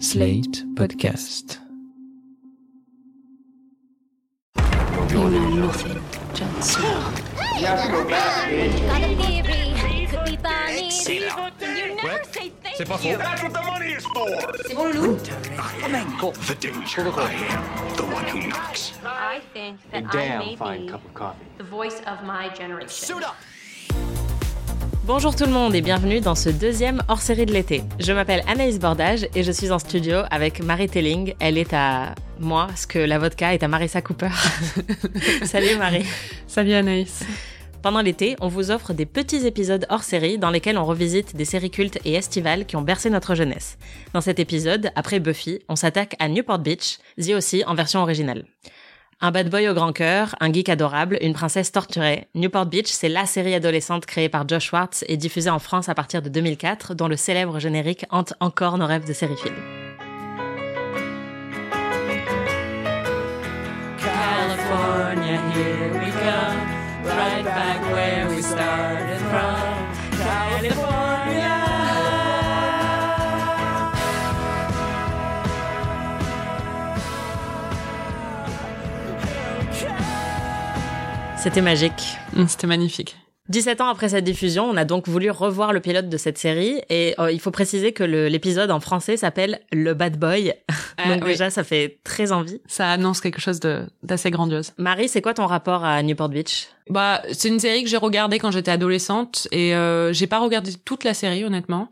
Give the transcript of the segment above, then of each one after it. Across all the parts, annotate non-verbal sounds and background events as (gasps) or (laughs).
Slate Podcast. You know nothing, Jon Snow. Got a theory. Could be Bonnie. Say that. You never say thank C'est pas faux. you. That's what the money is for. C'est bon, Loulou? The danger. I am the one who knocks. I think that I may be the voice of my generation. Bonjour tout le monde et bienvenue dans ce deuxième hors-série de l'été. Je m'appelle Anaïs Bordage et je suis en studio avec Marie Telling. Elle est à moi ce que la vodka est à Marissa Cooper. (laughs) Salut Marie. Salut Anaïs. Pendant l'été, on vous offre des petits épisodes hors série dans lesquels on revisite des séries cultes et estivales qui ont bercé notre jeunesse. Dans cet épisode, après Buffy, on s'attaque à Newport Beach, The aussi en version originale. Un bad boy au grand cœur, un geek adorable, une princesse torturée. Newport Beach, c'est la série adolescente créée par Josh Schwartz et diffusée en France à partir de 2004, dont le célèbre générique hante encore nos rêves de from. California. C'était magique. Mm, C'était magnifique. 17 ans après sa diffusion, on a donc voulu revoir le pilote de cette série et euh, il faut préciser que l'épisode en français s'appelle Le Bad Boy. (laughs) Ah, donc oui. déjà, ça fait très envie. Ça annonce quelque chose d'assez grandiose. Marie, c'est quoi ton rapport à Newport Beach? Bah, c'est une série que j'ai regardée quand j'étais adolescente et euh, j'ai pas regardé toute la série honnêtement.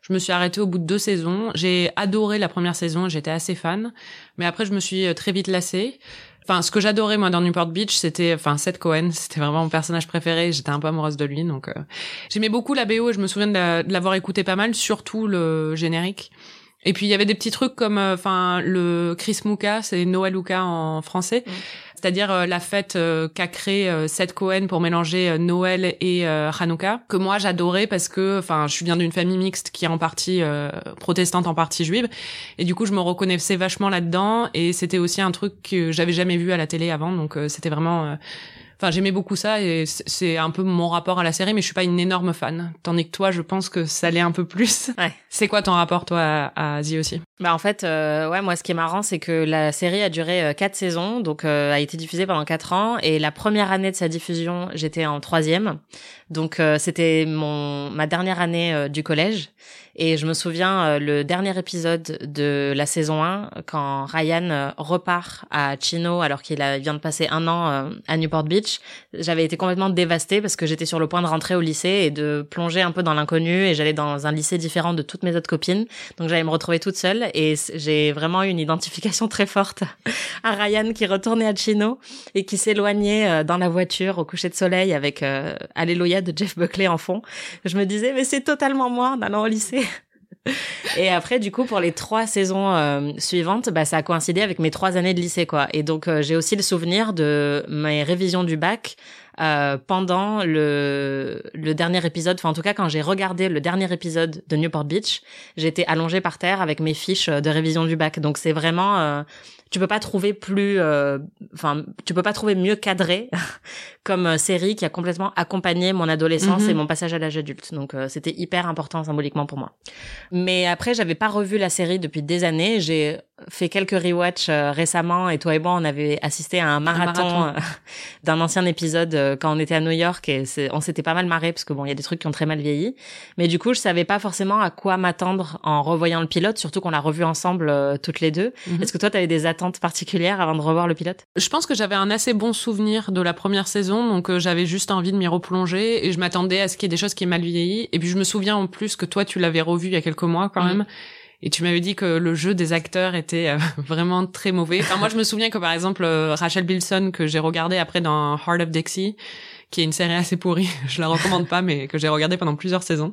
Je me suis arrêtée au bout de deux saisons. J'ai adoré la première saison, j'étais assez fan, mais après je me suis euh, très vite lassée. Enfin, ce que j'adorais moi dans Newport Beach, c'était, enfin, Seth Cohen, c'était vraiment mon personnage préféré. J'étais un peu amoureuse de lui, donc euh, j'aimais beaucoup la BO je me souviens de la- de l'avoir écouté pas mal, surtout le générique. Et puis il y avait des petits trucs comme, euh, enfin, le Chris Muka, c'est Noël Luca en français. C'est-à-dire euh, la fête euh, qu'a créé euh, Seth Cohen pour mélanger Noël et Hanouka, que moi j'adorais parce que, enfin, je bien d'une famille mixte qui est en partie protestante, en partie juive, et du coup je me reconnaissais vachement là-dedans, et c'était aussi un truc que j'avais jamais vu à la télé avant, donc c'était vraiment, enfin, j'aimais beaucoup ça, et c'est un peu mon rapport à la série, mais je suis pas une énorme fan, tandis que toi, je pense que ça l'est un peu plus. (laughs) Ouais. C'est quoi ton rapport toi à, à The aussi Bah en fait, euh, ouais, moi ce qui est marrant, c'est que la série a duré euh, quatre saisons, donc euh, a été diffusée pendant quatre ans. Et la première année de sa diffusion, j'étais en troisième, donc euh, c'était mon ma dernière année euh, du collège. Et je me souviens euh, le dernier épisode de la saison 1, quand Ryan euh, repart à Chino alors qu'il vient de passer un an euh, à Newport Beach. J'avais été complètement dévastée parce que j'étais sur le point de rentrer au lycée et de plonger un peu dans l'inconnu. Et j'allais dans un lycée différent de toutes mes autres copines. Donc j'allais me retrouver toute seule et j'ai vraiment eu une identification très forte (laughs) à Ryan qui retournait à Chino et qui s'éloignait dans la voiture au coucher de soleil avec euh, De Jeff Buckley en fond. Je me disais mais c'est totalement moi en allant au lycée. (laughs) Et après, du coup, pour les trois saisons euh, suivantes, bah, ça a coïncidé avec mes trois années de lycée, quoi. Et donc, euh, j'ai aussi le souvenir de mes révisions du bac euh, pendant le, le dernier épisode. Enfin, en tout cas, quand j'ai regardé le dernier épisode de Newport Beach, j'étais allongée par terre avec mes fiches euh, de révision du bac. Donc, c'est vraiment... tu peux pas trouver plus... euh, Enfin, tu peux pas trouver mieux cadré (laughs) comme euh, série qui a complètement accompagné mon adolescence Mhm. et mon passage à l'âge adulte. Donc, euh, c'était hyper important symboliquement pour moi. Mais après, j'avais pas revu la série depuis des années. J'ai fait quelques rewatch euh, récemment et toi et moi, on avait assisté à un marathon, euh, (laughs) d'un ancien épisode euh, quand on était à New York et on s'était pas mal marré parce que bon, il y a des trucs qui ont très mal vieilli. Mais du coup, je savais pas forcément à quoi m'attendre en revoyant le pilote, surtout qu'on l'a revu ensemble euh, toutes les deux. Mhm. Est-ce que toi, tu avais des attentes particulières avant de revoir le pilote? Je pense que j'avais un assez bon souvenir de la première saison, donc euh, j'avais juste envie de m'y replonger et je m'attendais à ce qu'il y ait des choses qui aient mal vieilli. Et puis je me souviens en plus que toi tu l'avais revu il y a quelques mois quand même. Et tu m'avais dit que le jeu des acteurs était euh, (laughs) vraiment très mauvais. Enfin, moi, je me souviens que par exemple euh, Rachel Bilson que j'ai regardé après dans Heart of Dixie, qui est une série assez pourrie, (laughs) je la recommande pas, mais que j'ai regardé pendant plusieurs saisons,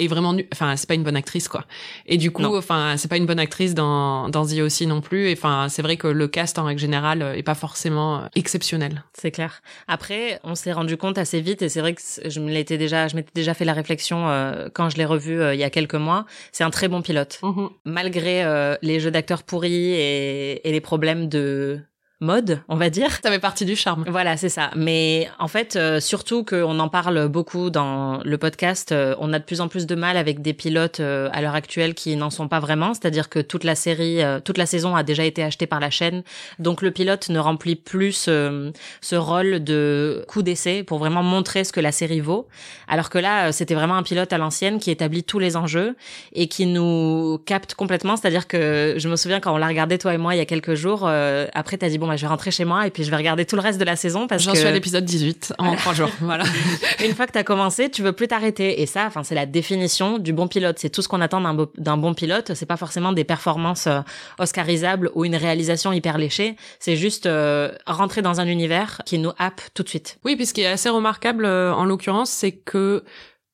est vraiment enfin c'est pas une bonne actrice quoi et du coup Non. enfin c'est pas une bonne actrice dans dans The aussi non plus et enfin c'est vrai que le cast en règle générale euh, est pas forcément euh, exceptionnel C'est clair. Après, on s'est rendu compte assez vite, et c'est vrai que je me l'étais déjà, je m'étais déjà fait la réflexion euh, quand je l'ai revu euh, il y a quelques mois. C'est un très bon pilote, malgré euh, les jeux d'acteurs pourris et, et les problèmes de mode, on va dire. Ça fait partie du charme. Voilà, c'est ça. Mais en fait, euh, surtout qu'on en parle beaucoup dans le podcast, euh, on a de plus en plus de mal avec des pilotes euh, à l'heure actuelle qui n'en sont pas vraiment. C'est-à-dire que toute la série, toute la saison a déjà été achetée par la chaîne, donc le pilote ne remplit plus ce, ce rôle de coup d'essai pour vraiment montrer ce que la série vaut. Alors que là, c'était vraiment un pilote à l'ancienne qui établit tous les enjeux et qui nous capte complètement. C'est-à-dire que je me souviens quand on l'a regardé toi et moi il y a quelques jours. après, t'as dit bon bah, je vais rentrer chez moi et puis je vais regarder tout le reste de la saison parce J'en que suis à l'épisode 18 en trois jours. Voilà. (laughs) Une fois que tu as commencé, tu veux plus t'arrêter. Et ça, enfin, c'est la définition du bon pilote. C'est tout ce qu'on attend d'un bon pilote. C'est pas forcément des performances euh, oscarisables ou une réalisation hyper léchée. C'est juste euh, rentrer dans un univers qui nous happe tout de suite. Oui, puis ce qui est assez remarquable euh, en l'occurrence, c'est que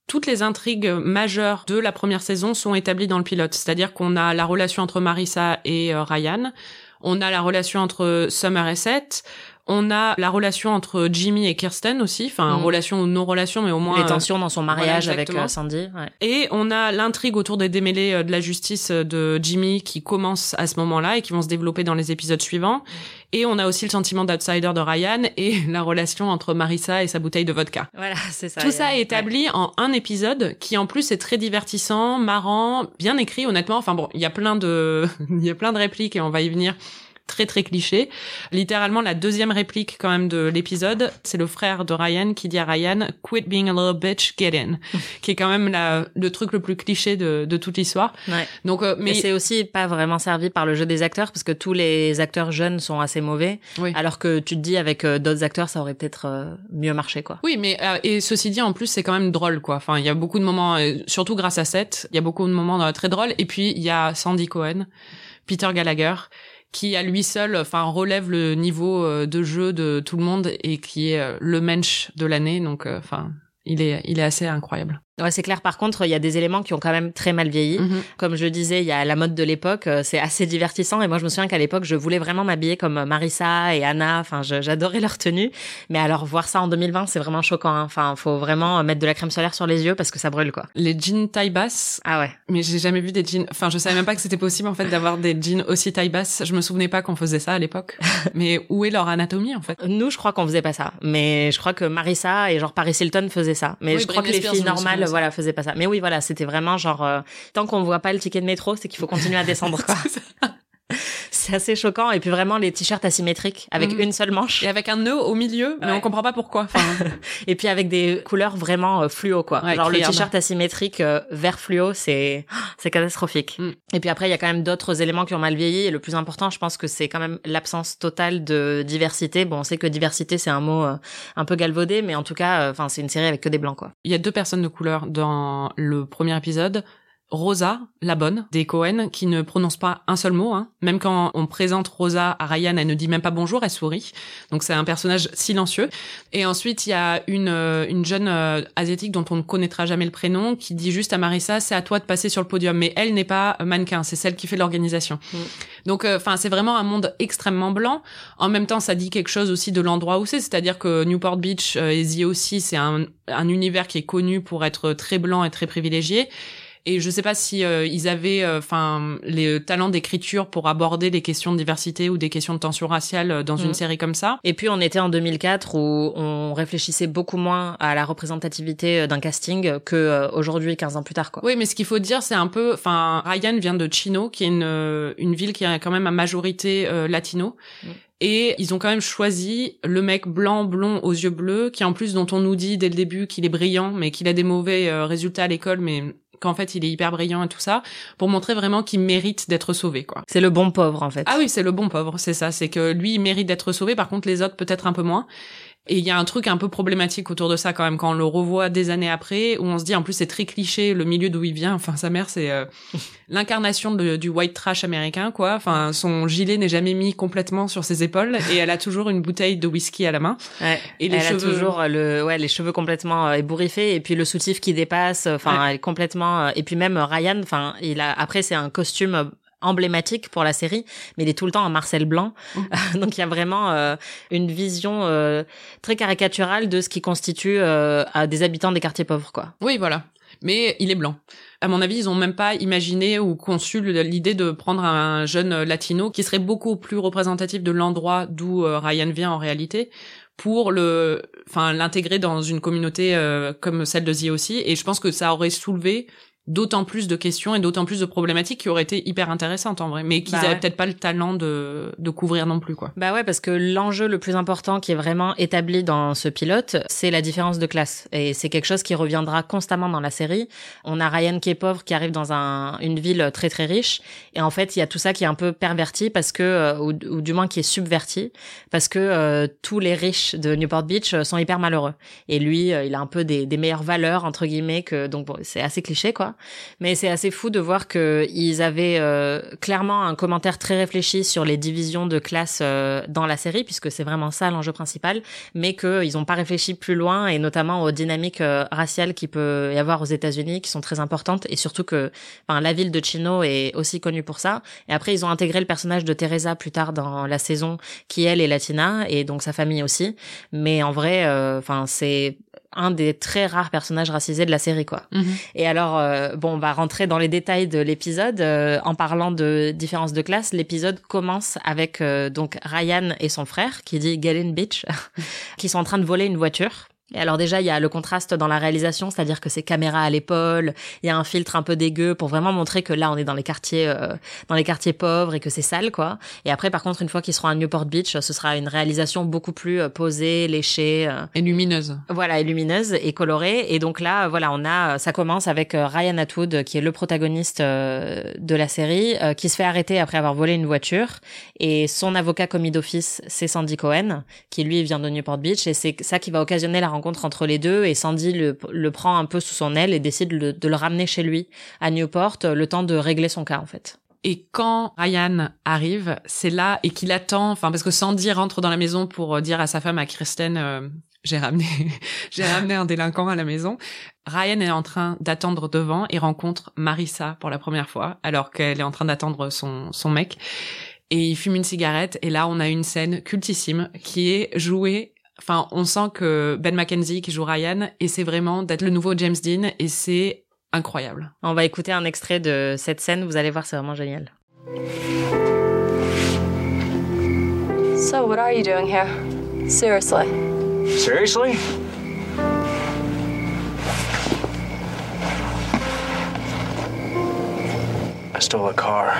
toutes les intrigues majeures de la première saison sont établies dans le pilote. C'est-à-dire qu'on a la relation entre Marissa et Ryan. On a la relation entre Summer et Seth. On a la relation entre Jimmy et Kirsten aussi, enfin mm. relation ou non relation, mais au moins les tensions dans son mariage avec euh, Sandy. Ouais. Et on a l'intrigue autour des démêlés euh, de la justice euh, de Jimmy qui commence à ce moment-là et qui vont se développer dans les épisodes suivants. Et on a aussi le sentiment d'outsider de Ryan et (laughs) la relation entre Marissa et sa bouteille de vodka. Voilà, c'est ça. Tout ça est établi en un épisode qui en plus est très divertissant, marrant, bien écrit honnêtement. Enfin bon, il y a plein de (laughs) il y a plein de répliques et on va y venir très très cliché. Littéralement, la deuxième réplique quand même de l'épisode, c'est le frère de Ryan qui dit à Ryan "Quit being a little bitch, get in", (laughs) qui est quand même la, le truc le plus cliché de, de toute l'histoire. Ouais. Donc, euh, mais c'est aussi pas vraiment servi par le jeu des acteurs parce que tous les acteurs jeunes sont assez mauvais. Oui. Alors que tu te dis avec euh, d'autres acteurs, ça aurait peut-être euh, mieux marché, quoi. Oui, mais et ceci dit, en plus, c'est quand même drôle, quoi. Enfin, il y a beaucoup de moments, surtout grâce à Seth, il y a beaucoup de moments très drôles. Et puis il y a Sandy Cohen, Peter Gallagher qui à lui seul enfin relève le niveau euh, de jeu de tout le monde et qui est euh, le mensch de l'année. Donc euh, enfin il est il est assez incroyable Ouais, c'est clair. Par contre, il y a des éléments qui ont quand même très mal vieilli. Mhm. Comme je le disais, il y a la mode de l'époque. Euh, c'est assez divertissant. Et moi, je me souviens qu'à l'époque, je voulais vraiment m'habiller comme Marissa et Anna. Enfin, j'adorais leur tenue. Mais alors, voir ça en 2020, c'est vraiment choquant. Hein. Enfin, faut vraiment mettre de la crème solaire sur les yeux parce que ça brûle, quoi. Les jeans taille basse. Ah ouais. Mais j'ai jamais vu des jeans. Enfin, je savais même pas que c'était possible, en fait, d'avoir des jeans aussi taille basse. Je me souvenais pas qu'on faisait ça à l'époque. (laughs) mais où est leur anatomie, en fait? Nous, je crois qu'on faisait pas ça. Mais je crois que Marissa et genre Paris Hilton faisaient ça. Mais je crois que les filles normales, voilà, faisaient pas ça. Mais oui, voilà, c'était vraiment genre, euh, tant qu'on voit pas le ticket de métro, c'est qu'il faut continuer à descendre. (laughs) c'est assez choquant. Et puis vraiment les t-shirts asymétriques avec mm. une seule manche. Et avec un nœud au milieu, mais on comprend pas pourquoi. Enfin... (laughs) et puis avec des couleurs vraiment euh, fluo, quoi. Genre le t-shirt asymétrique euh, vert fluo, c'est (gasps) c'est catastrophique. Mm. Et puis après, il y a quand même d'autres éléments qui ont mal vieilli. Et le plus important, je pense que c'est quand même l'absence totale de diversité. Bon, on sait que diversité, c'est un mot euh, un peu galvaudé, mais en tout cas, enfin, c'est une série avec que des blancs, quoi. Il y a deux personnes de couleur dans le premier épisode. Rosa, la bonne, des Cohen, qui ne prononce pas un seul mot. Hein. Même quand on présente Rosa à Ryan, elle ne dit même pas bonjour, elle sourit. Donc c'est un personnage silencieux. Et ensuite, il y a une, euh, une jeune euh, asiatique dont on ne connaîtra jamais le prénom, qui dit juste à Marissa, c'est à toi de passer sur le podium. Mais elle n'est pas mannequin, c'est celle qui fait l'organisation. Mm. Donc, euh, enfin, c'est vraiment un monde extrêmement blanc. En même temps, ça dit quelque chose aussi de l'endroit où c'est, c'est-à-dire que Newport Beach et The aussi, c'est un, un univers qui est connu pour être très blanc et très privilégié. Et je sais pas si euh, ils avaient, euh, enfin, les talents d'écriture pour aborder les questions de diversité ou des questions de tension raciale euh, dans une mm. série comme ça. Et puis on était en 2004 où on réfléchissait beaucoup moins à la représentativité d'un casting que aujourd'hui, 15 ans plus tard, quoi. Oui, mais ce qu'il faut dire, c'est un peu, enfin, Ryan vient de Chino, qui est une une ville qui a quand même à majorité latino. Mm. Et ils ont quand même choisi le mec blanc, blond, aux yeux bleus, qui en plus dont on nous dit dès le début qu'il est brillant, mais qu'il a des mauvais résultats à l'école, mais qu'en fait il est hyper brillant et tout ça, pour montrer vraiment qu'il mérite d'être sauvé, quoi. C'est le bon pauvre en fait. Ah oui, c'est le bon pauvre, c'est ça. C'est que lui il mérite d'être sauvé, par contre les autres peut-être un peu moins. Et il y a un truc un peu problématique autour de ça quand même quand on le revoit des années après, où on se dit en plus c'est très cliché le milieu d'où il vient. Enfin sa mère c'est euh, (laughs) l'incarnation du white trash américain quoi. Enfin son gilet n'est jamais mis complètement sur ses épaules et elle a toujours une bouteille de whisky à la main. Ouais. Et les elle cheveux... a toujours le ouais les cheveux complètement euh, ébouriffés et puis le soutif qui dépasse. Enfin complètement euh, et puis même Ryan. Enfin il a après c'est un costume emblématique pour la série, mais il est tout le temps en Marcel Blanc. Mmh. (laughs) Donc il y a vraiment euh, une vision euh, très caricaturale de ce qui constitue euh, des habitants des quartiers pauvres, quoi. Oui, voilà. mais il est blanc. À mon avis, ils ont même pas imaginé ou conçu l'idée de prendre un jeune latino qui serait beaucoup plus représentatif de l'endroit d'où euh, Ryan vient en réalité pour le enfin l'intégrer dans une communauté euh, comme celle de The aussi et je pense que ça aurait soulevé d'autant plus de questions et d'autant plus de problématiques qui auraient été hyper intéressantes en vrai, mais qu'ils bah avaient peut-être pas le talent de, de couvrir non plus quoi. Bah ouais, parce que l'enjeu le plus important qui est vraiment établi dans ce pilote, c'est la différence de classe, et c'est quelque chose qui reviendra constamment dans la série. On a Ryan qui est pauvre, qui arrive dans un, une ville très très riche, et en fait il y a tout ça qui est un peu perverti parce que, euh, ou, du moins qui est subverti, parce que euh, tous les riches de Newport Beach euh, sont hyper malheureux, et lui il a un peu des, des meilleures valeurs entre guillemets que donc bon, c'est assez cliché quoi. Mais c'est assez fou de voir qu'ils avaient euh, clairement un commentaire très réfléchi sur les divisions de classe euh, dans la série, puisque c'est vraiment ça l'enjeu principal, mais qu'ils n'ont pas réfléchi plus loin, et notamment aux dynamiques euh, raciales qu'il peut y avoir aux États-Unis, qui sont très importantes, et surtout que enfin, la ville de Chino est aussi connue pour ça. Et après, ils ont intégré le personnage de Teresa plus tard dans la saison, qui elle est latina, et donc sa famille aussi. Mais en vrai, enfin c'est un des très rares personnages racisés de la série, quoi. Mhm. Et alors, euh, bon, on va rentrer dans les détails de l'épisode euh, en parlant de différence de classe. L'épisode commence avec euh, donc Ryan et son frère qui dit Galen Beach, (laughs) qui sont en train de voler une voiture. Et alors déjà, il y a le contraste dans la réalisation, c'est-à-dire que c'est caméra à l'épaule, il y a un filtre un peu dégueu pour vraiment montrer que là, on est dans les quartiers, euh, dans les quartiers pauvres et que c'est sale, quoi. Et après, par contre, une fois qu'ils seront à Newport Beach, ce sera une réalisation beaucoup plus euh, posée, léchée. Euh, et lumineuse. Voilà, et lumineuse et colorée. Et donc là, voilà, on a, ça commence avec Ryan Atwood, qui est le protagoniste de la série, qui se fait arrêter après avoir volé une voiture. Et son avocat commis d'office, c'est Sandy Cohen, qui lui vient de Newport Beach. Et c'est ça qui va occasionner la rencontre entre les deux et Sandy le, prend un peu sous son aile et décide de le ramener chez lui à Newport le temps de régler son cas en fait. Et quand Ryan arrive, c'est là et qu'il attend, enfin parce que Sandy rentre dans la maison pour dire à sa femme, à Kristen, euh, (laughs) j'ai ramené, (laughs) j'ai ramené un délinquant à la maison. Ryan est en train d'attendre devant et rencontre Marissa pour la première fois, alors qu'elle est en train d'attendre son son mec. Et il fume une cigarette et là on a une scène cultissime qui est jouée Enfin, on sent que Ben McKenzie qui joue Ryan essaie vraiment d'être le nouveau James Dean et c'est incroyable. On va écouter un extrait de cette scène, vous allez voir, c'est vraiment génial. So, what are you doing here? Seriously? Seriously? I stole a car.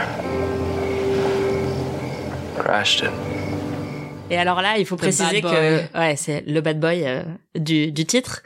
Crashed it. Et alors là, il faut préciser que ouais, c'est le bad boy euh, du, du titre.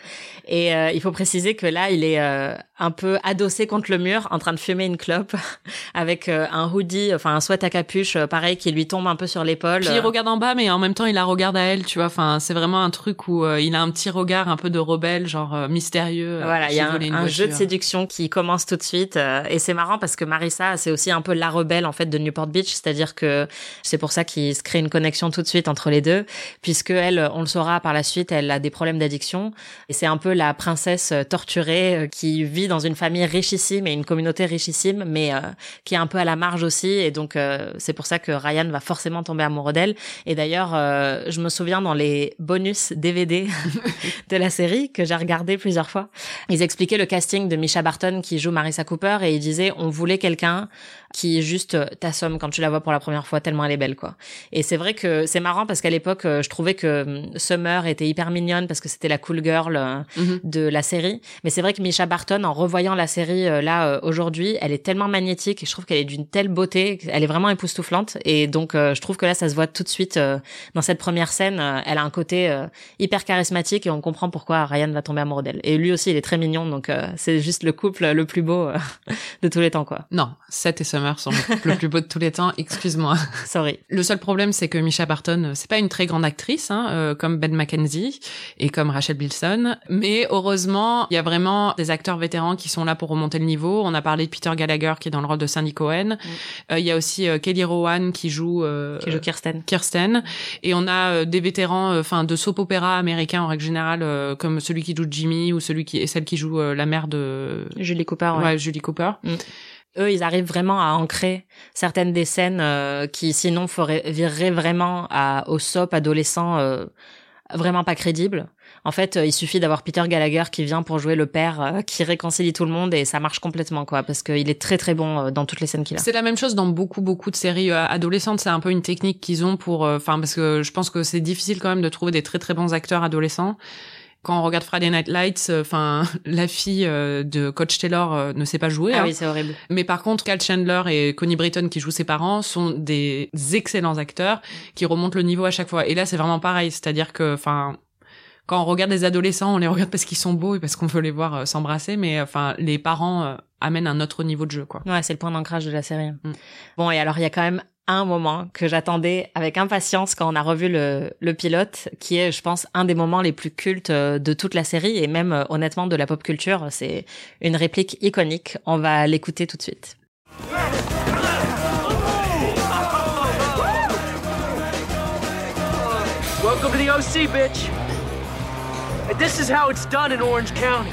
Et euh, il faut préciser que là, il est euh, un peu adossé contre le mur, en train de fumer une clope, (laughs) avec euh, un hoodie, enfin un sweat à capuche, pareil, qui lui tombe un peu sur l'épaule. Puis il regarde en bas, mais en même temps, il la regarde à elle, tu vois. Enfin, c'est vraiment un truc où il a un petit regard un peu de rebelle, genre mystérieux. Voilà, il y a un, jeu de séduction qui commence tout de suite. et c'est marrant parce que Marissa, c'est aussi un peu la rebelle en fait de Newport Beach, c'est-à-dire que c'est pour ça qu'il se crée une connexion tout de suite entre les deux, puisque elle, on le saura par la suite, elle a des problèmes d'addiction et c'est un peu la princesse euh, torturée euh, qui vit dans une famille richissime et une communauté richissime, mais euh, qui est un peu à la marge aussi. Et donc c'est pour ça que Ryan va forcément tomber amoureux d'elle. Et d'ailleurs, je me souviens dans les bonus DVD (laughs) de la série que j'ai regardé plusieurs fois, ils expliquaient le casting de Misha Barton qui joue Marissa Cooper et ils disaient on voulait quelqu'un qui juste t'assomme quand tu la vois pour la première fois tellement elle est belle quoi. Et c'est vrai que c'est marrant parce qu'à l'époque je trouvais que hum, Summer était hyper mignonne parce que c'était la cool girl mm-hmm. de la série. Mais c'est vrai que Misha Barton, en revoyant la série euh, là euh, aujourd'hui, elle est tellement magnétique et je trouve qu'elle est d'une telle beauté, elle est vraiment époustouflante. Et donc euh, je trouve que là, ça se voit tout de suite dans cette première scène. elle a un côté hyper charismatique et on comprend pourquoi Ryan va tomber amoureux d'elle. Et lui aussi, il est très mignon, donc c'est juste le couple le plus beau (laughs) de tous les temps, quoi. Non, Seth et Summer sont le couple le plus beau de tous les temps. Excuse-moi. (laughs) Sorry. Le seul problème, c'est que Misha Barton, c'est pas une très grande actrice, hein, comme Ben McKenzie et comme Rachel Bilson, mais heureusement, il y a vraiment des acteurs vétérans qui sont là pour remonter le niveau. On a parlé de Peter Gallagher qui est dans le rôle de Sandy Cohen. Mm. Euh, il y a aussi euh, Kelly Rowan qui joue euh, qui joue Kirsten. Kirsten. Et on a des vétérans, enfin de soap opéra américains en règle générale, comme celui qui joue Jimmy ou celui qui est celle qui joue la mère de Julie Cooper. Ouais, Julie Cooper. Mm. eux, ils arrivent vraiment à ancrer certaines des scènes qui sinon vireraient vraiment à, au soap adolescent vraiment pas crédible. En fait, il suffit d'avoir Peter Gallagher qui vient pour jouer le père qui réconcilie tout le monde et ça marche complètement quoi parce qu'il est très très bon dans toutes les scènes qu'il a. C'est la même chose dans beaucoup beaucoup de séries adolescentes, c'est un peu une technique qu'ils ont pour enfin parce que je pense que c'est difficile quand même de trouver des très très bons acteurs adolescents quand on regarde Friday Night Lights, euh, enfin (laughs) la fille euh, de Coach Taylor euh, ne sait pas jouer. Ah hein. oui, c'est horrible. Mais par contre, Cal Chandler et Connie Britton qui jouent ses parents sont des excellents acteurs qui remontent le niveau à chaque fois. Et là, c'est vraiment pareil, c'est-à-dire que, enfin, quand on regarde des adolescents, on les regarde parce qu'ils sont beaux et parce qu'on veut les voir s'embrasser, mais enfin, les parents amènent un autre niveau de jeu, quoi. Ouais, c'est le point d'ancrage de la série. Mm. Bon, et alors il y a quand même un moment que j'attendais avec impatience quand on a revu le, le, pilote, qui est, je pense, un des moments les plus cultes euh, de toute la série et même euh, honnêtement de la pop culture. C'est une réplique iconique. On va l'écouter tout de suite. Welcome to the OC, bitch. And this is how it's done in Orange County.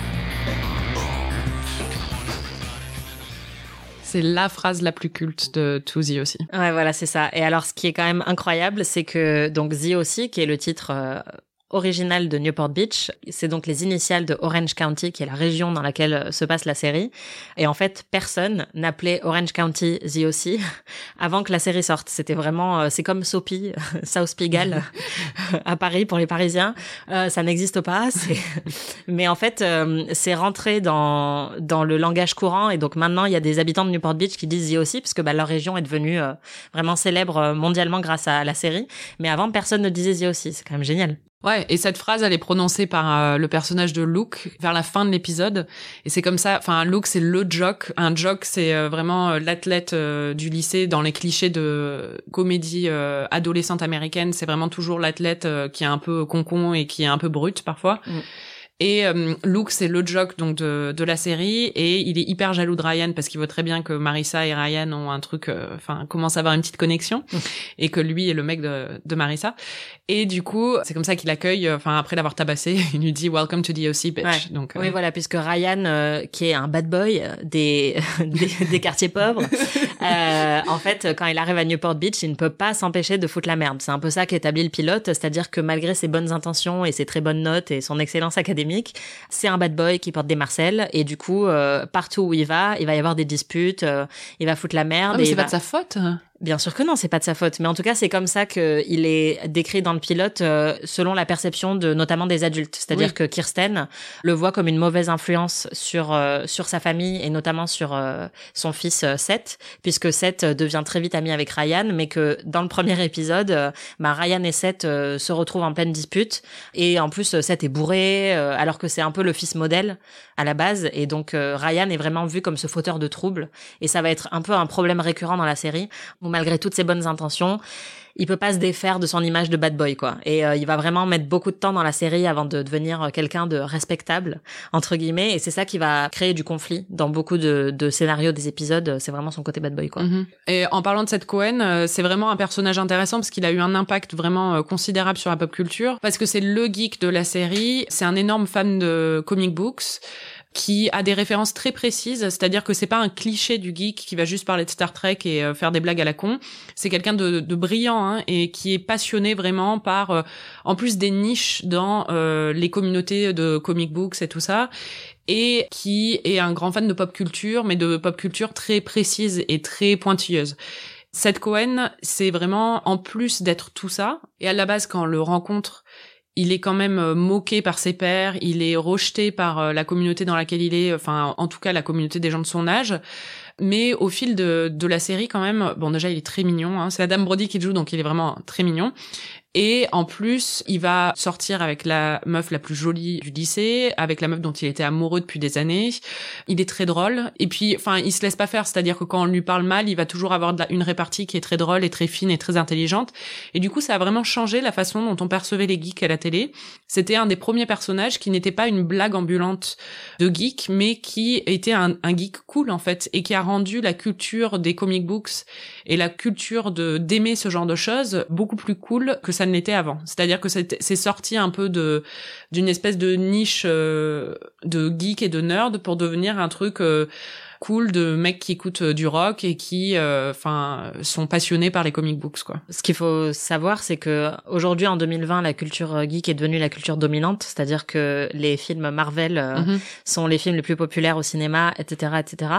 C'est la phrase la plus culte de Toozy aussi. Ouais, voilà, c'est ça. Et alors, ce qui est quand même incroyable, c'est que donc The aussi, qui est le titre euh, original de Newport Beach. C'est donc les initiales de Orange County, qui est la région dans laquelle euh, se passe la série. Et en fait, personne n'appelait Orange County The O.C. (laughs) avant que la série sorte. C'était vraiment, euh, c'est comme Soapy, (laughs) South Pigalle (laughs) à Paris pour les Parisiens. Euh, ça n'existe pas. Mais en fait, c'est rentré dans dans le langage courant. Et donc maintenant, il y a des habitants de Newport Beach qui disent The O.C. parce que bah, leur région est devenue vraiment célèbre mondialement grâce à la série. Mais avant, personne ne disait The O.C. C'est quand même génial. Ouais, et cette phrase, elle est prononcée par euh, le personnage de Luke vers la fin de l'épisode. Et c'est comme ça, enfin, Luke, c'est le jock. Un jock, c'est euh, vraiment euh, l'athlète du lycée dans les clichés de comédie adolescente américaine. C'est vraiment toujours l'athlète qui est un peu concon et qui est un peu brut parfois. Mm. Et euh, Luke, c'est le jock donc de, de la série, et il est hyper jaloux de Ryan parce qu'il voit très bien que Marissa et Ryan ont un truc, euh, enfin, commencent à avoir une petite connexion, et que lui est le mec de, de Marissa. Et du coup, c'est comme ça qu'il accueille, enfin, après l'avoir tabassé, (laughs) il lui dit Welcome to the OC, bitch. Donc, oui, euh, voilà, puisque Ryan, qui est un bad boy des, (laughs) des, des, quartiers pauvres, (laughs) en fait, quand il arrive à Newport Beach, il ne peut pas s'empêcher de foutre la merde. C'est un peu ça qu'établit le pilote, c'est-à-dire que malgré ses bonnes intentions et ses très bonnes notes et son excellence académique, c'est un bad boy qui porte des marcelles et du coup, euh, partout où il va, il va y avoir des disputes, euh, il va foutre la merde. Ah, mais c'est pas de sa faute. Bien sûr que non, c'est pas de sa faute, mais en tout cas, c'est comme ça qu'il est décrit dans le pilote euh, selon la perception de notamment des adultes. C'est-à-dire que Kirsten le voit comme une mauvaise influence sur euh, sur sa famille et notamment sur euh, son fils Seth, puisque Seth devient très vite ami avec Ryan, mais que dans le premier épisode, bah, Ryan et Seth se retrouvent en pleine dispute. Et en plus Seth est bourré alors que c'est un peu le fils modèle à la base. Et donc Ryan est vraiment vu comme ce fauteur de troubles. Et ça va être un peu un problème récurrent dans la série malgré toutes ses bonnes intentions, il peut pas se défaire de son image de bad boy quoi. Et euh, il va vraiment mettre beaucoup de temps dans la série avant de devenir euh, quelqu'un de respectable entre guillemets. Et c'est ça qui va créer du conflit dans beaucoup de, scénarios des épisodes. C'est vraiment son côté bad boy quoi. Mm-hmm. Et en parlant de cette Cohen, euh, c'est vraiment un personnage intéressant parce qu'il a eu un impact vraiment considérable sur la pop culture parce que c'est le geek de la série. C'est un énorme fan de comic books qui a des références très précises, c'est-à-dire que c'est pas un cliché du geek qui va juste parler de Star Trek et euh, faire des blagues à la con. C'est quelqu'un de, de, brillant hein, et qui est passionné vraiment par, euh, en plus des niches dans euh, les communautés de comic books et tout ça, et qui est un grand fan de pop culture, mais de pop culture très précise et très pointilleuse. Seth Cohen, c'est vraiment en plus d'être tout ça. Et à la base, quand on le rencontre, il est quand même euh, moqué par ses pairs, il est rejeté par euh, la communauté dans laquelle il est, enfin en tout cas la communauté des gens de son âge. Mais au fil de, la série quand même, bon déjà il est très mignon, hein. c'est la Dame Brody qui le joue donc il est vraiment très mignon. Et en plus, il va sortir avec la meuf la plus jolie du lycée, avec la meuf dont il était amoureux depuis des années. Il est très drôle. Et puis, enfin, il se laisse pas faire. C'est-à-dire que quand on lui parle mal, il va toujours avoir une répartie qui est très drôle et très fine et très intelligente. Et du coup, ça a vraiment changé la façon dont on percevait les geeks à la télé. C'était un des premiers personnages qui n'était pas une blague ambulante de geek, mais qui était un, un geek cool, en fait, et qui a rendu la culture des comic books et la culture de d'aimer ce genre de choses beaucoup plus cool que ça ne l'était avant. C'est-à-dire que c'est sorti un peu de d'une espèce de niche euh, de geek et de nerd pour devenir un truc euh, cool de mecs qui écoutent euh, du rock et qui, euh, enfin, sont passionnés par les comic books, quoi. Ce qu'il faut savoir, c'est que aujourd'hui, en 2020, la culture geek est devenue la culture dominante, c'est-à-dire que les films Marvel mm-hmm. sont les films les plus populaires au cinéma, etc., etc.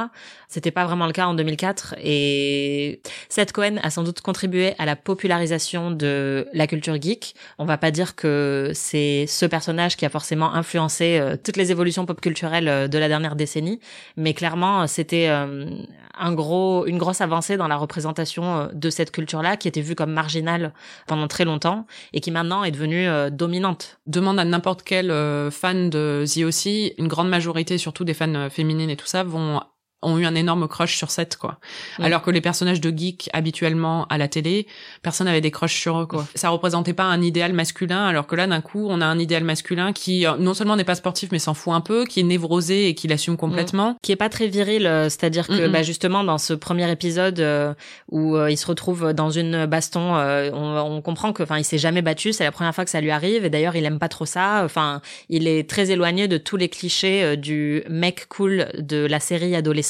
C'était pas vraiment le cas en 2004 et Seth Cohen a sans doute contribué à la popularisation de la culture geek. On va pas dire que c'est ce personnage qui a forcément influencé toutes les évolutions pop culturelles de la dernière décennie, mais clairement c'était euh, un gros, une grosse avancée dans la représentation euh, de cette culture-là, qui était vue comme marginale pendant très longtemps et qui maintenant est devenue euh, dominante. Demande à n'importe quel fan de The aussi, une grande majorité, surtout des fans féminines et tout ça, vont ont eu un énorme crush sur Seth quoi. Alors que les personnages de geek habituellement à la télé, personne n'avait des crushs sur eux quoi. Ça représentait pas un idéal masculin alors que là d'un coup, on a un idéal masculin qui euh, non seulement n'est pas sportif mais s'en fout un peu, qui est névrosé et qui l'assume complètement, qui est pas très viril, euh, c'est-à-dire que bah justement dans ce premier épisode euh, où il se retrouve dans une baston, on, on, comprend que enfin il s'est jamais battu, c'est la première fois que ça lui arrive et d'ailleurs il aime pas trop ça, enfin il est très éloigné de tous les clichés du mec cool de la série adolescente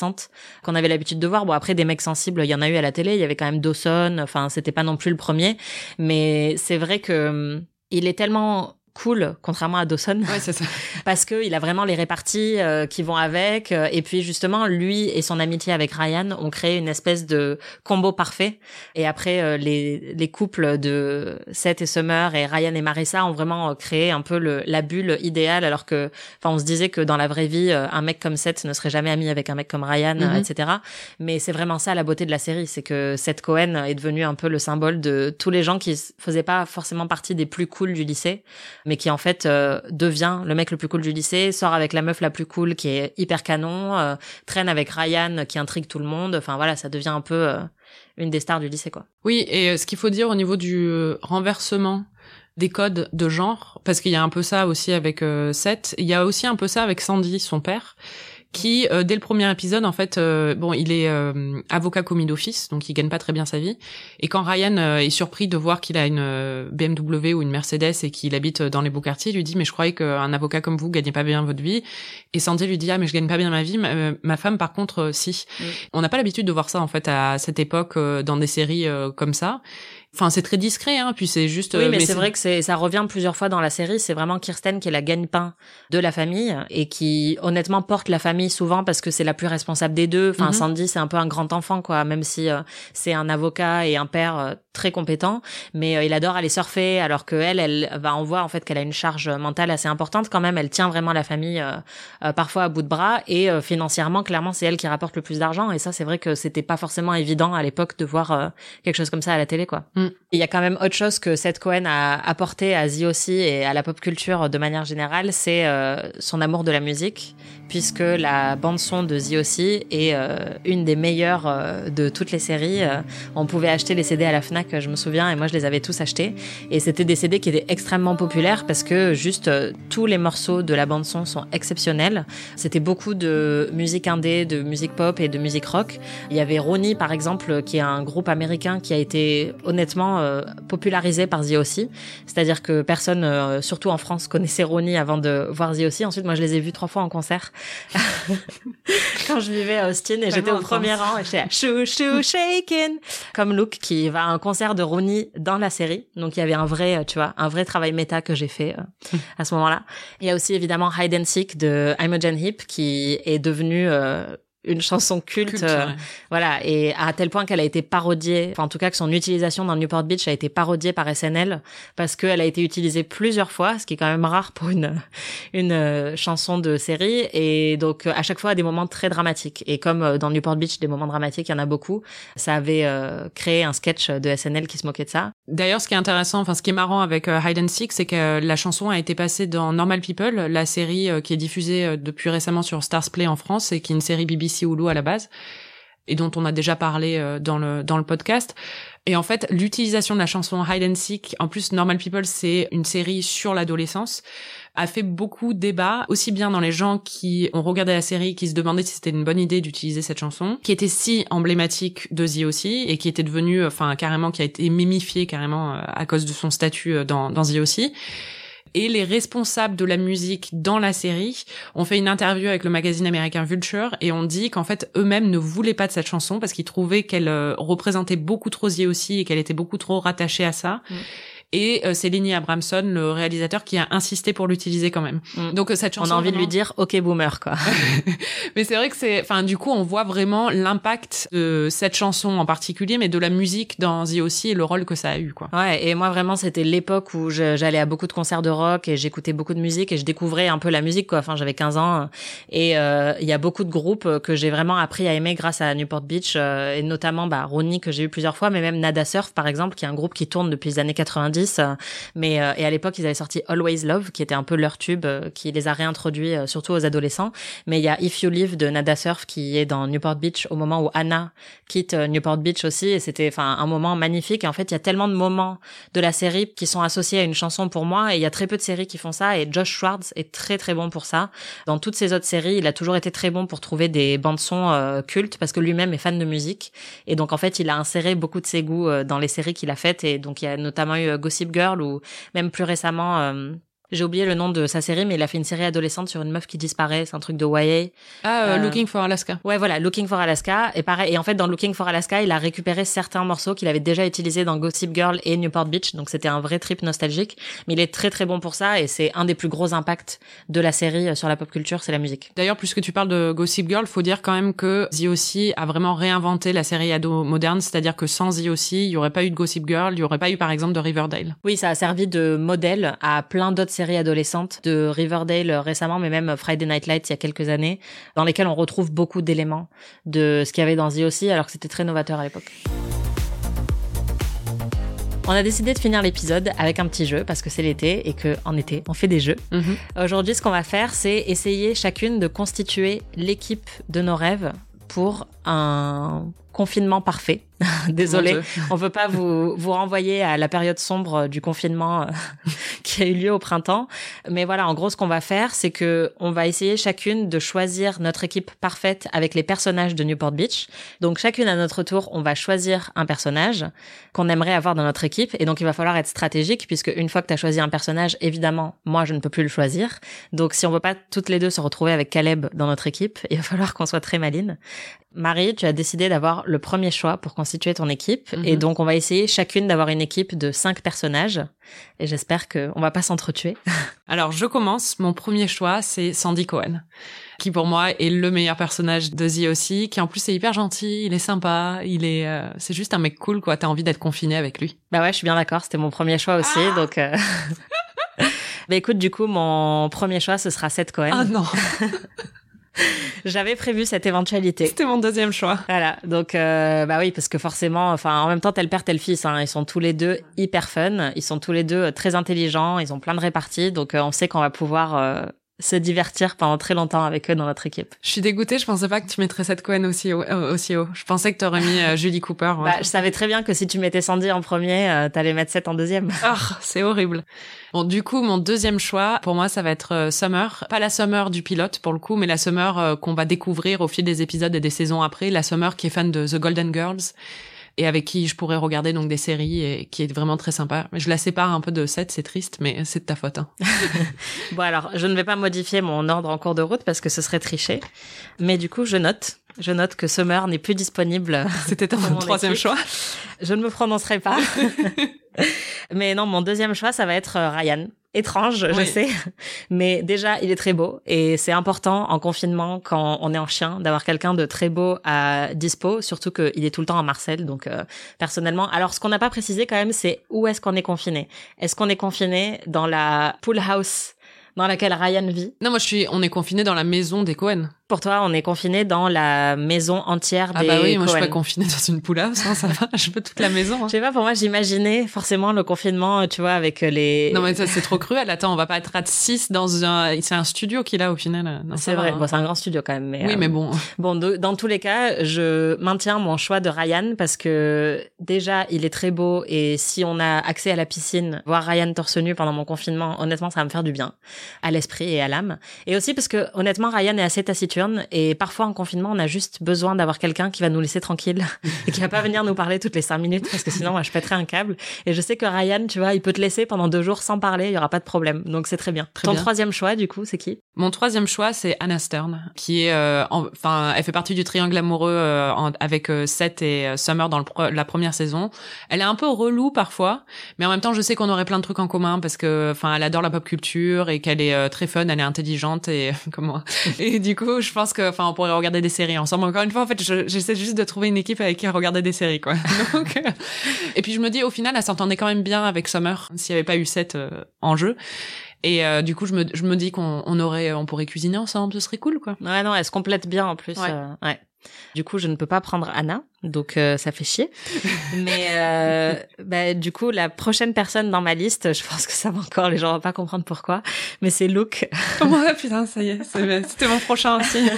qu'on avait l'habitude de voir. Bon après des mecs sensibles, il y en a eu à la télé, il y avait quand même Dawson, enfin c'était pas non plus le premier, mais c'est vrai que hum, il est tellement cool, contrairement à Dawson. Ouais, c'est ça. (laughs) parce que il a vraiment les réparties euh, qui vont avec. Euh, et puis justement, lui et son amitié avec Ryan ont créé une espèce de combo parfait. Et après, euh, les, les couples de Seth et Summer et Ryan et Marissa ont vraiment créé un peu le, la bulle idéale. Alors que, enfin, on se disait que dans la vraie vie, un mec comme Seth ne serait jamais ami avec un mec comme Ryan, mhm. etc. Mais c'est vraiment ça la beauté de la série, c'est que Seth Cohen est devenu un peu le symbole de tous les gens qui faisaient pas forcément partie des plus cools du lycée mais qui en fait euh, devient le mec le plus cool du lycée, sort avec la meuf la plus cool qui est hyper canon, euh, traîne avec Ryan qui intrigue tout le monde. Enfin voilà, ça devient un peu euh, une des stars du lycée quoi. Oui, et ce qu'il faut dire au niveau du renversement des codes de genre, parce qu'il y a un peu ça aussi avec Seth, il y a aussi un peu ça avec Sandy, son père, qui euh, dès le premier épisode en fait euh, bon il est euh, avocat commis d'office donc il gagne pas très bien sa vie. Et quand Ryan est surpris de voir qu'il a une BMW ou une Mercedes et qu'il habite dans les beaux quartiers il lui dit mais je croyais qu'un avocat comme vous gagnait pas bien votre vie. Et Sandy lui dit ah mais je gagne pas bien ma vie ma, femme par contre si. On n'a pas l'habitude de voir ça en fait à cette époque dans des séries comme ça Enfin, c'est très discret, hein. Puis c'est juste. Oui, mais, c'est vrai que c'est ça revient plusieurs fois dans la série. C'est vraiment Kirsten qui est la gagne-pain de la famille et qui honnêtement porte la famille souvent parce que c'est la plus responsable des deux. Enfin, mhm. Sandy, c'est un peu un grand enfant, quoi. Même si euh, c'est un avocat et un père euh, très compétent, mais euh, il adore aller surfer, alors que elle, elle va en voir en fait qu'elle a une charge mentale assez importante quand même. Elle tient vraiment la famille parfois à bout de bras et financièrement, clairement, c'est elle qui rapporte le plus d'argent. Et ça, c'est vrai que c'était pas forcément évident à l'époque de voir quelque chose comme ça à la télé, quoi. Mm. Il y a quand même autre chose que Seth Cohen a apporté à The aussi et à la pop culture de manière générale, c'est euh, son amour de la musique, puisque la bande son de The aussi est euh, une des meilleures euh, de toutes les séries. on pouvait acheter les CD à la Fnac, je me souviens, et moi je les avais tous achetés. Et c'était des CD qui étaient extrêmement populaires parce que juste tous les morceaux de la bande son sont exceptionnels. C'était beaucoup de musique indé, de musique pop et de musique rock. Il y avait Ronnie par exemple, qui est un groupe américain qui a été honnêtement euh, popularisé par The aussi. C'est-à-dire que personne, euh, surtout en France, connaissait Ronnie avant de voir The aussi. Ensuite, moi, je les ai vus trois fois en concert (laughs) quand je vivais à Austin et j'étais au premier rang et j'étais chou chou (laughs) shaking comme Luke qui va à un concert de Ronnie dans la série. Donc il y avait un vrai, euh, tu vois, un vrai travail méta que j'ai fait à ce moment-là. Il y a aussi évidemment Hide and Seek de Imogen Heap qui est devenu une chanson culte, euh, voilà, et à tel point qu'elle a été parodiée, enfin en tout cas que son utilisation dans Newport Beach a été parodiée par SNL parce qu'elle a été utilisée plusieurs fois, ce qui est quand même rare pour une (laughs) une euh, chanson de série, et donc à chaque fois à des moments très dramatiques. Et comme euh, dans Newport Beach, des moments dramatiques, il y en a beaucoup. Ça avait créé un sketch de SNL qui se moquait de ça. D'ailleurs, ce qui est intéressant, enfin ce qui est marrant avec Hide and Seek, c'est que la chanson a été passée dans Normal People, la série qui est diffusée depuis récemment sur Stars Play en France et qui est une série BBC Hulu à la base et dont on a déjà parlé euh, dans le dans le podcast. Et en fait, l'utilisation de la chanson Hide and Seek, en plus Normal People, c'est une série sur l'adolescence, a fait beaucoup de débats, aussi bien dans les gens qui ont regardé la série, qui se demandaient si c'était une bonne idée d'utiliser cette chanson, qui était si emblématique de The aussi, et qui était devenue, enfin carrément, qui a été mémifiée carrément euh, à cause de son statut euh, dans, dans The aussi Et les responsables de la musique dans la série ont fait une interview avec le magazine américain Vulture et ont dit qu'en fait eux-mêmes ne voulaient pas de cette chanson parce qu'ils trouvaient qu'elle euh, représentait beaucoup trop aussi et qu'elle était beaucoup trop rattachée à ça. Mm et euh, c'est Lenny Abramson, le réalisateur, qui a insisté pour l'utiliser quand même. Mm. Donc euh, cette chanson, on a envie de lui dire OK boomer quoi. (laughs) mais c'est vrai que c'est, enfin du coup on voit vraiment l'impact de cette chanson en particulier, mais de la musique dans The aussi et le rôle que ça a eu quoi. Ouais et moi vraiment c'était l'époque où j'allais à beaucoup de concerts de rock et j'écoutais beaucoup de musique et je découvrais un peu la musique quoi. Enfin j'avais 15 ans et euh, il y a beaucoup de groupes que j'ai vraiment appris à aimer grâce à Newport Beach et notamment bah Ronnie que j'ai eu plusieurs fois, mais même Nada Surf par exemple qui est un groupe qui tourne depuis les années 90 mais euh, et à l'époque, ils avaient sorti Always Love, qui était un peu leur tube, euh, qui les a réintroduits euh, surtout aux adolescents. Mais il y a If You Live de Nada Surf qui est dans Newport Beach au moment où Anna quitte Newport Beach aussi, et c'était enfin un moment magnifique. Et en fait, il y a tellement de moments de la série qui sont associés à une chanson pour moi, et il y a très peu de séries qui font ça. Et Josh Schwartz est très très bon pour ça. Dans toutes ses autres séries, il a toujours été très bon pour trouver des bandes son cultes parce que lui-même est fan de musique. Et donc en fait, il a inséré beaucoup de ses goûts dans les séries qu'il a faites. Et donc il y a notamment eu Girl ou même plus récemment euh, j'ai oublié le nom de sa série, mais il a fait une série adolescente sur une meuf qui disparaît. C'est un truc de YA. Ah, euh, Looking for Alaska. Ouais, voilà, Looking for Alaska. Et pareil. Et en fait, dans Looking for Alaska, il a récupéré certains morceaux qu'il avait déjà utilisés dans Gossip Girl et Newport Beach. Donc c'était un vrai trip nostalgique. Mais il est très très bon pour ça. Et c'est un des plus gros impacts de la série euh, sur la pop culture, c'est la musique. D'ailleurs, puisque tu parles de Gossip Girl, faut dire quand même que The aussi a vraiment réinventé la série ado moderne. C'est-à-dire que sans The aussi, il y aurait pas eu de Gossip Girl, il y aurait pas eu par exemple de Riverdale. Oui, ça a servi de modèle à plein d'autres séries adolescentes de Riverdale récemment, mais même Friday Night Lights il y a quelques années, dans lesquels on retrouve beaucoup d'éléments de ce qu'il y avait dans The aussi, alors que c'était très novateur à l'époque. On a décidé de finir l'épisode avec un petit jeu parce que c'est l'été et que en été on fait des jeux. Mhm. Aujourd'hui, ce qu'on va faire, c'est essayer chacune de constituer l'équipe de nos rêves pour un confinement parfait. (laughs) Désolé, on veut pas vous vous renvoyer à la période sombre du confinement euh, (laughs) qui a eu lieu au printemps, mais voilà, en gros ce qu'on va faire, c'est que on va essayer chacune de choisir notre équipe parfaite avec les personnages de Newport Beach. Donc chacune à notre tour, on va choisir un personnage qu'on aimerait avoir dans notre équipe et donc il va falloir être stratégique puisque une fois que tu as choisi un personnage, évidemment, moi je ne peux plus le choisir. Donc si on veut pas toutes les deux se retrouver avec Caleb dans notre équipe, (laughs) il va falloir qu'on soit très maline. Marie, tu as décidé d'avoir le premier choix pour constituer ton équipe. Et mhm. donc, on va essayer chacune d'avoir une équipe de cinq personnages. Et j'espère qu'on va pas s'entretuer. (laughs) Alors, je commence. Mon premier choix, c'est Sandy Cohen, qui pour moi est le meilleur personnage de The aussi, qui en plus est hyper gentil, il est sympa, il est, euh, c'est juste un mec cool, quoi. T'as envie d'être confiné avec lui. Bah ouais, je suis bien d'accord. C'était mon premier choix aussi, ah donc. Euh... (laughs) bah écoute, du coup, mon premier choix, ce sera Seth Cohen. Ah non. (laughs) (laughs) J'avais prévu cette éventualité. C'était mon deuxième choix. Voilà, donc euh, bah oui, parce que forcément, enfin, en même temps, tel père, tel fils, hein, ils sont tous les deux hyper fun, ils sont tous les deux très intelligents, ils ont plein de réparties, donc euh, on sait qu'on va pouvoir euh, se divertir pendant très longtemps avec eux dans notre équipe. Je suis dégoûtée, je pensais pas que tu mettrais cette Cohen aussi haut. Euh, aussi haut. Je pensais que tu aurais mis euh, (laughs) Julie Cooper. Bah, je savais très bien que si tu mettais Sandy en premier, euh, t'allais mettre Seth en deuxième. (laughs) Ah, c'est horrible. Bon, du coup, mon deuxième choix, pour moi, ça va être Summer. Pas la Summer du pilote, pour le coup, mais la Summer qu'on va découvrir au fil des épisodes et des saisons après. La Summer qui est fan de The Golden Girls et avec qui je pourrais regarder donc des séries et qui est vraiment très sympa. Je la sépare un peu de cette, c'est triste, mais c'est de ta faute. Hein. (laughs) bon alors, je ne vais pas modifier mon ordre en cours de route parce que ce serait tricher, mais du coup, je note. Je note que Summer n'est plus disponible. C'était ton (laughs) troisième choix. Je ne me prononcerai pas. (laughs) (laughs) mais non, mon deuxième choix, ça va être euh, Ryan étrange, je sais, (laughs) mais déjà il est très beau et c'est important en confinement quand on est en chien d'avoir quelqu'un de très beau à dispo, surtout qu'il est tout le temps à Marseille. Donc euh, personnellement, alors ce qu'on n'a pas précisé quand même, c'est où est-ce qu'on est confiné? Est-ce qu'on est confiné dans la pool house dans laquelle Ryan vit? Non, moi je suis, on est confiné dans la maison des Cohen. Pour toi, on est confiné dans la maison entière des Ah bah oui, moi je suis pas confiné dans une poule house, hein, ça va, je peux toute la maison. Hein. Je sais pas, pour moi j'imaginais forcément le confinement, tu vois, avec les... Non mais ça c'est trop cruel, attends, on va pas être à 6 dans un... C'est un studio qu'il a au final. C'est vrai, bon, c'est un grand studio quand même. Mais, oui, euh, mais bon. Bon, dans tous les cas, je maintiens mon choix de Ryan parce que déjà, il est très beau et si on a accès à la piscine, voir Ryan torse nu pendant mon confinement, honnêtement, ça va me faire du bien à l'esprit et à l'âme. Et aussi parce que honnêtement, Ryan est assez taciturne nocturne et parfois en confinement, on a juste besoin d'avoir quelqu'un qui va nous laisser tranquille (laughs) et qui va pas venir nous parler toutes les cinq minutes parce que sinon, moi, je pèterais un câble. Et je sais que Ryan, tu vois, il peut te laisser pendant deux jours sans parler, il y aura pas de problème. Donc c'est très bien. Ton troisième choix, du coup, c'est qui? Mon troisième choix, c'est Anna Stern, qui est, euh, enfin, elle fait partie du triangle amoureux euh, avec euh, Seth et Summer dans le la première saison. Elle est un peu relou parfois, mais en même temps, je sais qu'on aurait plein de trucs en commun parce que, enfin, elle adore la pop culture et qu'elle est très fun, elle est intelligente et (laughs) comment? Et du coup, je pense que, enfin, on pourrait regarder des séries ensemble. Encore une fois, en fait, j'essaie juste de trouver une équipe avec qui regarder des séries, quoi. (laughs) Donc, et puis je me dis, au final, elle s'entendait quand même bien avec Summer s'il n'y avait pas eu Seth en jeu. Et euh, du coup, je me, je me dis qu'on on aurait, on pourrait cuisiner ensemble, ce serait cool, quoi. Ouais, non, elle se complète bien en plus. ouais. Euh, du coup, je ne peux pas prendre Anna donc euh, ça fait chier. (laughs) Mais euh, bah, du coup, la prochaine personne dans ma liste, je pense que ça va encore, les gens vont pas comprendre pourquoi, mais c'est Luke. (laughs) ouais, putain, ça y est, c'était mon prochain aussi.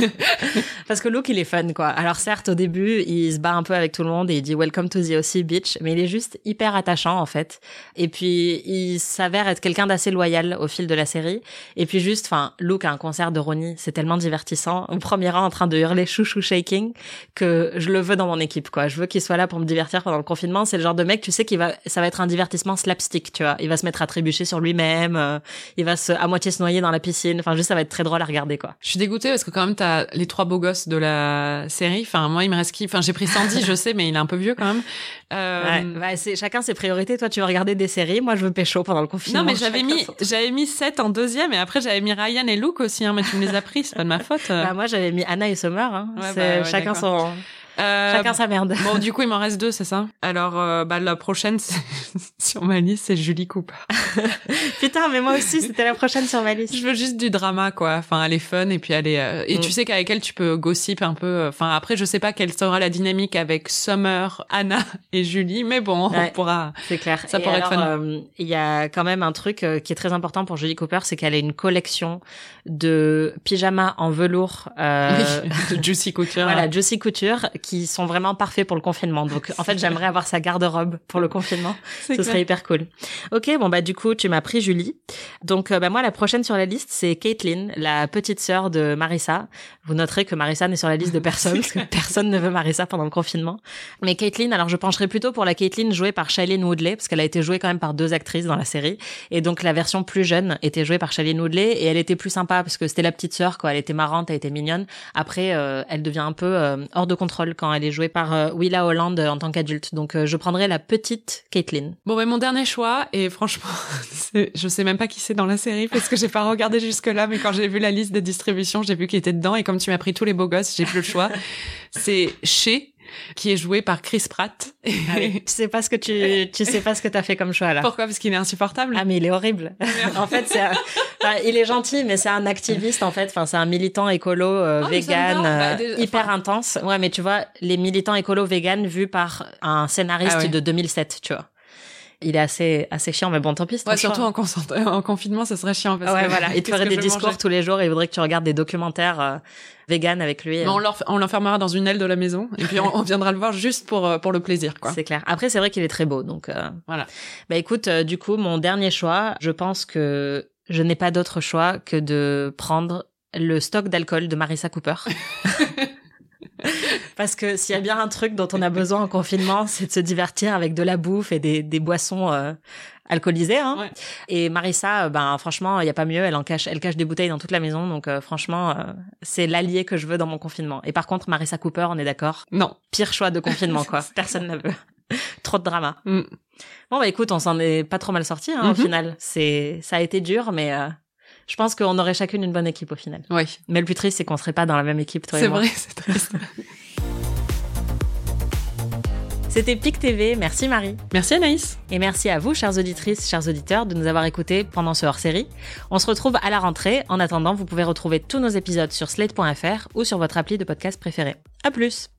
(laughs) Parce que Luke, il est fun, quoi. Alors certes, au début, il se bat un peu avec tout le monde et il dit Welcome to the OC Beach, mais il est juste hyper attachant en fait. Et puis, il s'avère être quelqu'un d'assez loyal au fil de la série. Et puis juste, enfin, Luke à un concert de Ronnie, c'est tellement divertissant. Au premier rang, en train de hurler chouchou shaking que je le veux dans mon équipe quoi. Je veux qu'il soit là pour me divertir pendant le confinement. C'est le genre de mec, tu sais, qu'il va, ça va être un divertissement slapstick, tu vois. Il va se mettre à trébucher sur lui-même, euh, il va se, à moitié se noyer dans la piscine. Enfin, juste, ça va être très drôle à regarder, quoi. Je suis dégoûtée parce que quand même, t'as les trois beaux gosses de la série. Enfin, moi, il me reste qui? Enfin, j'ai pris Sandy, je sais, mais il est un peu vieux quand même. Euh... Ouais, bah, chacun ses priorités. Toi, tu veux regarder des séries. Moi, je veux pécho pendant le confinement. Non, mais j'avais mis, j'avais mis 7 en deuxième et après, j'avais mis Ryan et Luke aussi, hein, mais tu me les as pris, c'est pas de ma faute. Bah, moi, j'avais mis Anna et Summer, hein. Ouais, bah, ouais, chacun son, euh, Chacun sa merde. Bon, du coup, il m'en reste deux, c'est ça? Alors, euh, bah, la prochaine (laughs) sur ma liste, c'est Julie Cooper. (laughs) Putain, mais moi aussi, c'était la prochaine sur ma liste. Je veux juste du drama, quoi. Enfin, elle est fun et puis elle est... Euh, et tu mm. sais qu'avec elle, tu peux gossip un peu. Enfin, après, je sais pas quelle sera la dynamique avec Summer, Anna et Julie, mais bon, on pourra... C'est clair. Ça pourrait être fun. Il y a quand même un truc qui est très important pour Julie Cooper, c'est qu'elle a une collection de pyjamas en velours. Euh... Oui, (laughs) de Juicy Couture. voilà, Juicy Couture, qui sont vraiment parfaits pour le confinement. Donc, en fait, j'aimerais avoir sa garde-robe pour le confinement. Ce serait hyper cool. Ok, bon bah du coup, tu m'as pris Julie. Donc, euh, bah moi, la prochaine sur la liste, c'est Caitlin, la petite sœur de Marissa. Vous noterez que Marissa n'est sur la liste de personne parce que personne ne veut Marissa pendant le confinement. Mais Caitlin, alors je pencherais plutôt pour la Caitlin jouée par Shailene Woodley parce qu'elle a été jouée quand même par deux actrices dans la série. Et donc, la version plus jeune était jouée par Shailene Woodley et elle était plus sympa parce que c'était la petite sœur, quoi. Elle était marrante, elle était mignonne. Après, euh, elle devient un peu euh, hors de contrôle quand elle est jouée par euh, Willa Holland en tant qu'adulte. Donc, je prendrais la petite Caitlin. Bon, ben mon dernier choix, et franchement, (laughs) je sais même pas qui c'est dans la série parce que j'ai pas regardé jusque-là, mais quand j'ai vu la liste de distribution, j'ai vu qu'il était dedans et comme tu m'as pris tous les beaux gosses, j'ai plus le choix. c'est chez qui est joué par Chris Pratt. Ah (laughs) tu sais pas ce que tu, tu sais pas ce que t'as fait comme choix là. Pourquoi? Parce qu'il est insupportable. Ah mais il est horrible. (laughs) en fait, c'est, il est gentil, mais c'est un activiste en fait. Enfin, c'est un militant écolo euh, oh, vegan euh, bah, hyper intense. Ouais, mais tu vois, les militants écolo vegan vus par un scénariste ah de 2007, tu vois il est assez assez chiant mais bon tant pis ouais, surtout en, (laughs) en, confinement ça serait chiant parce ouais, que voilà il te ferait des discours tous les jours et il voudrait que tu regardes des documentaires euh, vegan avec lui on l'enfermera dans une aile de la maison et puis on, viendra le voir juste pour euh, pour le plaisir quoi. C'est clair. Après c'est vrai qu'il est très beau donc euh, voilà. Bah écoute euh, du coup mon dernier choix je pense que je n'ai pas d'autre choix que de prendre le stock d'alcool de Marissa Cooper. (laughs) Parce que s'il y a bien un truc dont on a besoin en confinement, c'est de se divertir avec de la bouffe et des, des boissons euh, alcoolisées. Hein. Et Marissa, euh, ben franchement, il y a pas mieux. Elle en cache, elle cache des bouteilles dans toute la maison. Donc euh, franchement, c'est l'allié que je veux dans mon confinement. Et par contre, Marissa Cooper, on est d'accord Non. Pire choix de confinement, quoi. (laughs) Personne ne veut. (laughs) Trop de drama. Mm. Bon bah écoute, on s'en est pas trop mal sorti hein, au mm-hmm. final. C'est, ça a été dur, mais je pense qu'on aurait chacune une bonne équipe au final. Oui. Mais le plus triste, c'est qu'on serait pas dans la même équipe, toi et moi. C'est vrai, c'est triste. (laughs) C'était PIC TV, merci Marie. Merci Anaïs. Et merci à vous, chères auditrices, chers auditeurs, de nous avoir écoutés pendant ce hors-série. On se retrouve à la rentrée. En attendant, vous pouvez retrouver tous nos épisodes sur slate.fr ou sur votre appli de podcast préféré. À plus!